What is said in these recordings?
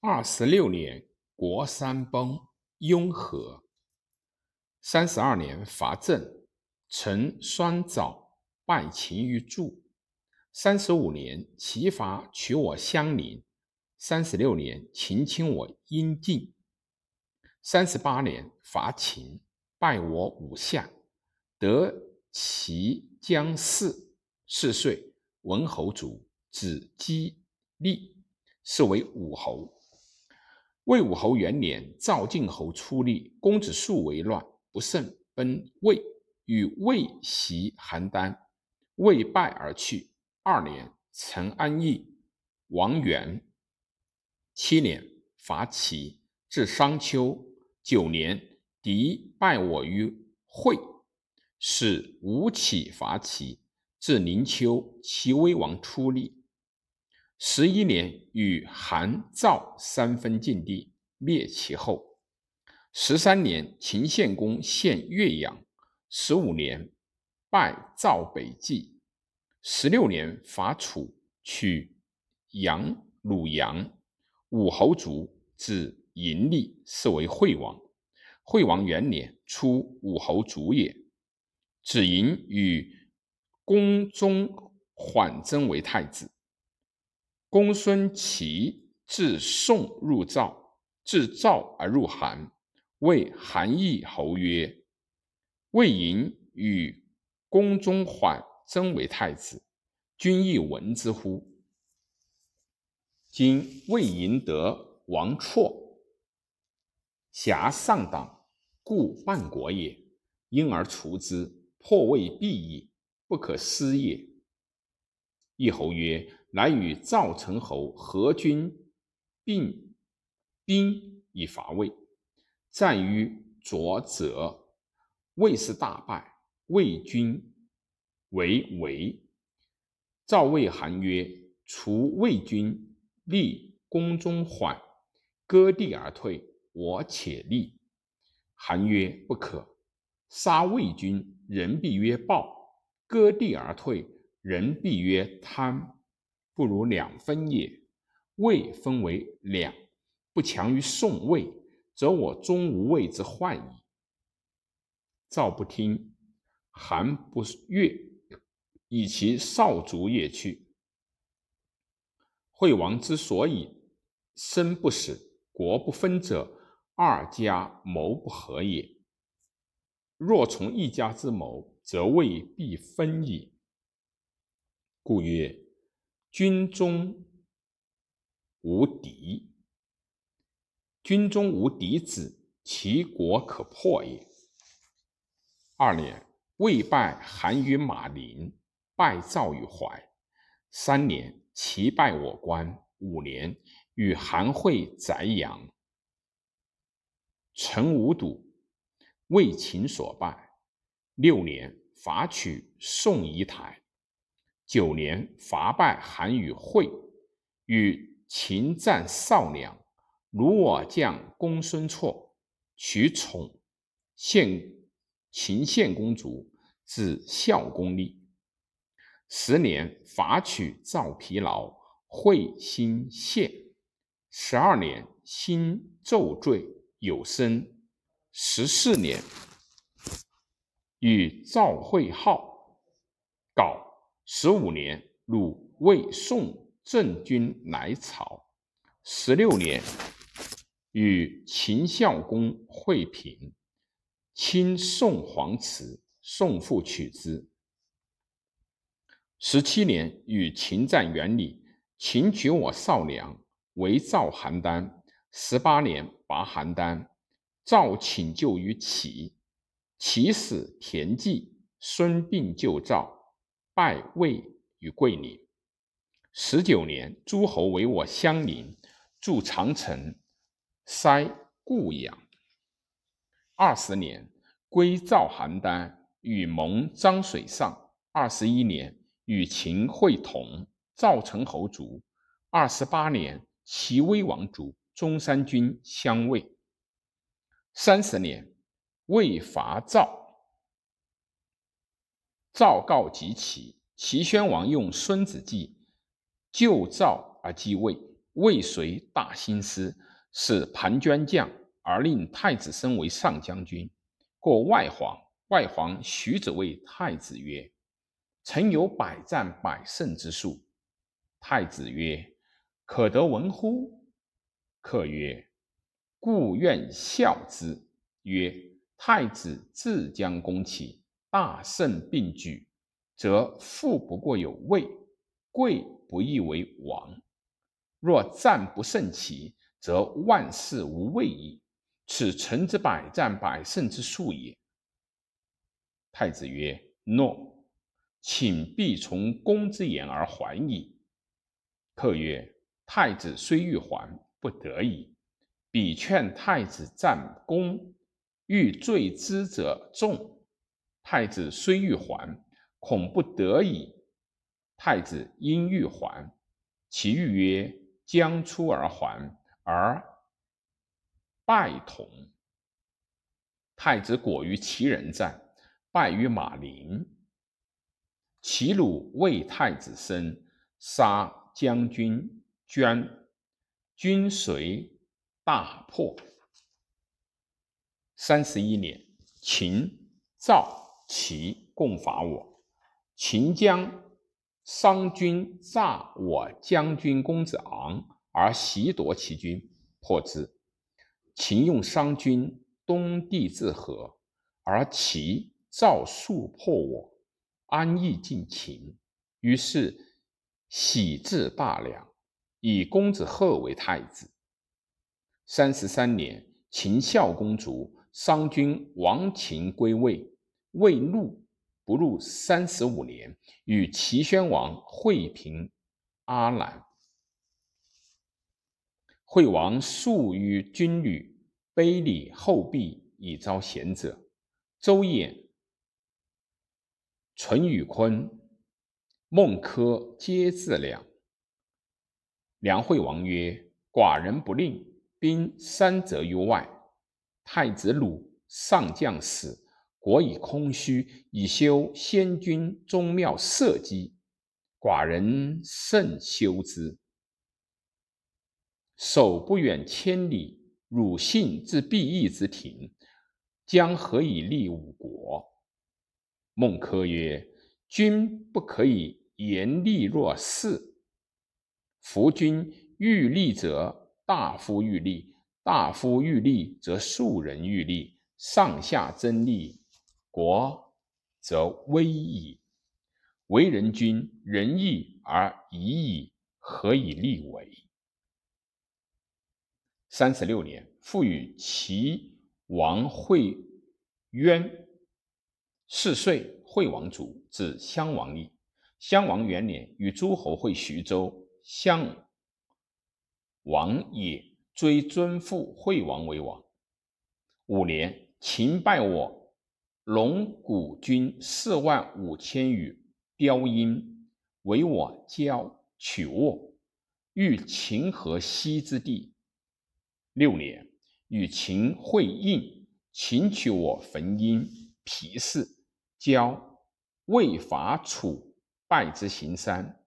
二十六年，国三崩，雍和。三十二年，伐郑，陈双藻败秦于柱。三十五年，齐伐取我襄陵。三十六年，秦侵我阴晋。三十八年，伐秦，败我五下，得齐姜氏。四岁，文侯卒，子姬立，是为武侯。魏武侯元年，赵敬侯出力，公子树为乱，不胜，奔魏，与魏袭邯郸，魏败而去。二年，陈安邑，王元。七年，伐齐，至商丘。九年，敌败我于会，使吴起伐齐，至临丘，齐威王出力。十一年，与韩、赵三分晋地，灭其后。十三年，秦献公献岳阳。十五年，败赵北纪。十六年，伐楚，取阳、鲁阳。武侯卒，子嬴立，是为惠王。惠王元年，出武侯卒也。子嬴与公宗缓争为太子。公孙齐自宋入赵，自赵而入韩，谓韩义侯曰：“魏嬴与公中缓。”争为太子，君亦闻之乎？今魏嬴得王绰，辖上党，故叛国也。因而除之，破魏必矣，不可失也。义侯曰：“来与赵成侯合军并兵以伐魏。战于左者，魏是大败，魏军。”为为赵魏韩曰：“除魏军，立宫中缓，割地而退，我且立。”韩曰：“不可。杀魏军，人必曰暴；割地而退，人必曰贪。不如两分也。魏分为两，不强于宋魏，则我终无魏之患矣。”赵不听，韩不悦。以其少卒也去。惠王之所以身不死，国不分者，二家谋不和也。若从一家之谋，则未必分矣。故曰：军中无敌，军中无敌子，其国可破也。二年，魏败韩于马陵。败赵于淮，三年，齐败我关。五年，与韩会宰阳。陈无睹，为秦所败。六年，伐取宋夷台。九年，伐败韩与会，与秦战少梁。虏我将公孙痤，取宠，献秦献公主，子孝公立。十年，伐取赵疲劳，会新献。十二年，兴纣罪有生。十四年，与赵惠浩搞。十五年，鲁、魏、宋郑军来朝。十六年，与秦孝公会平，亲宋黄池，宋父取之。十七年，与秦战元里，秦取我少梁，围赵邯郸。十八年，拔邯郸，赵请救于齐，齐使田忌、孙膑救赵，拜魏于桂林。十九年，诸侯围我襄陵，筑长城，塞固阳。二十年，归赵邯郸，与盟漳水上。二十一年。与秦会同，赵成侯卒。二十八年，齐威王卒，中山君相位。三十年，魏伐赵，赵告即齐，齐宣王用孙子计救赵而继位，未遂大兴师，使庞涓将，而令太子升为上将军，过外黄。外皇徐子谓太子曰：“臣有百战百胜之术。”太子曰：“可得闻乎？”客曰：“故愿效之。”曰：“太子自将攻其，大胜并举，则富不过有位，贵不易为王。若战不胜其，则万事无位矣。此臣之百战百胜之术也。”太子曰：“诺，请必从公之言而还矣。”客曰：“太子虽欲还，不得已。彼劝太子战功，欲罪之者众。太子虽欲还，恐不得已。太子因欲还，其欲曰：‘将出而还，而败同。’太子果与其人战。”败于马陵，齐鲁魏太子申杀将军捐，军随大破。三十一年，秦、赵、齐共伐我，秦将商军诈我将军公子昂而袭夺其军，破之。秦用商军东地自河，而齐。赵数破我，安邑尽秦。于是喜至大梁，以公子贺为太子。三十三年，秦孝公卒，商君亡秦归魏。魏怒，不入三十五年，与齐宣王会平阿兰。惠王素于军旅，卑礼后壁，以招贤者。周衍。淳于髡、孟轲皆自梁。梁惠王曰：“寡人不令，兵三折于外。太子鲁上将死，国以空虚，以修先君宗庙社稷。寡人甚修之。守不远千里，汝信之必义之庭，将何以立吾国？”孟轲曰：“君不可以言利若是。夫君欲立者，大夫欲立；大夫欲立，则庶人欲立。上下争利，国则危矣。为人君，仁义而已矣，何以立为？”三十六年，复与齐王会渊。四岁，惠王卒，子襄王立。襄王元年，与诸侯会徐州，襄王也追尊父惠王为王。五年，秦败我龙骨军四万五千余，雕阴为我交取沃，欲秦河西之地。六年，与秦会应，秦取我汾阴、皮氏。交魏伐楚，败之行山。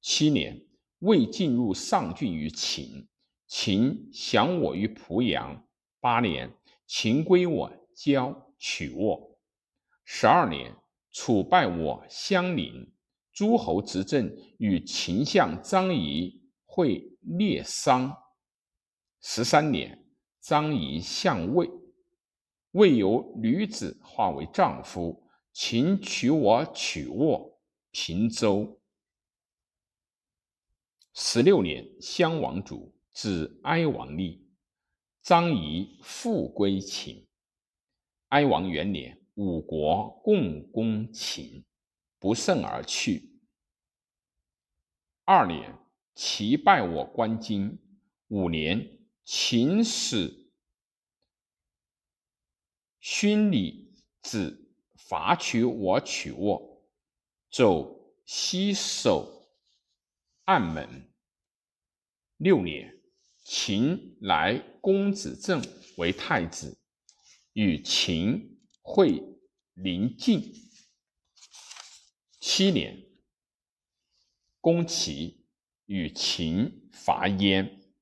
七年，魏进入上郡于秦，秦降我于濮阳。八年，秦归我交取沃。十二年，楚败我襄陵，诸侯执政，与秦相张仪会列商。十三年，张仪相魏，魏由女子化为丈夫。秦取我取沃平州。十六年，襄王卒，子哀王立。张仪复归秦。哀王元年，五国共攻秦，不胜而去。二年，齐败我关津。五年，秦使勋礼子。伐取我取沃，走西守暗门。六年，秦来公子正为太子，与秦会临晋。七年，攻齐，与秦伐燕。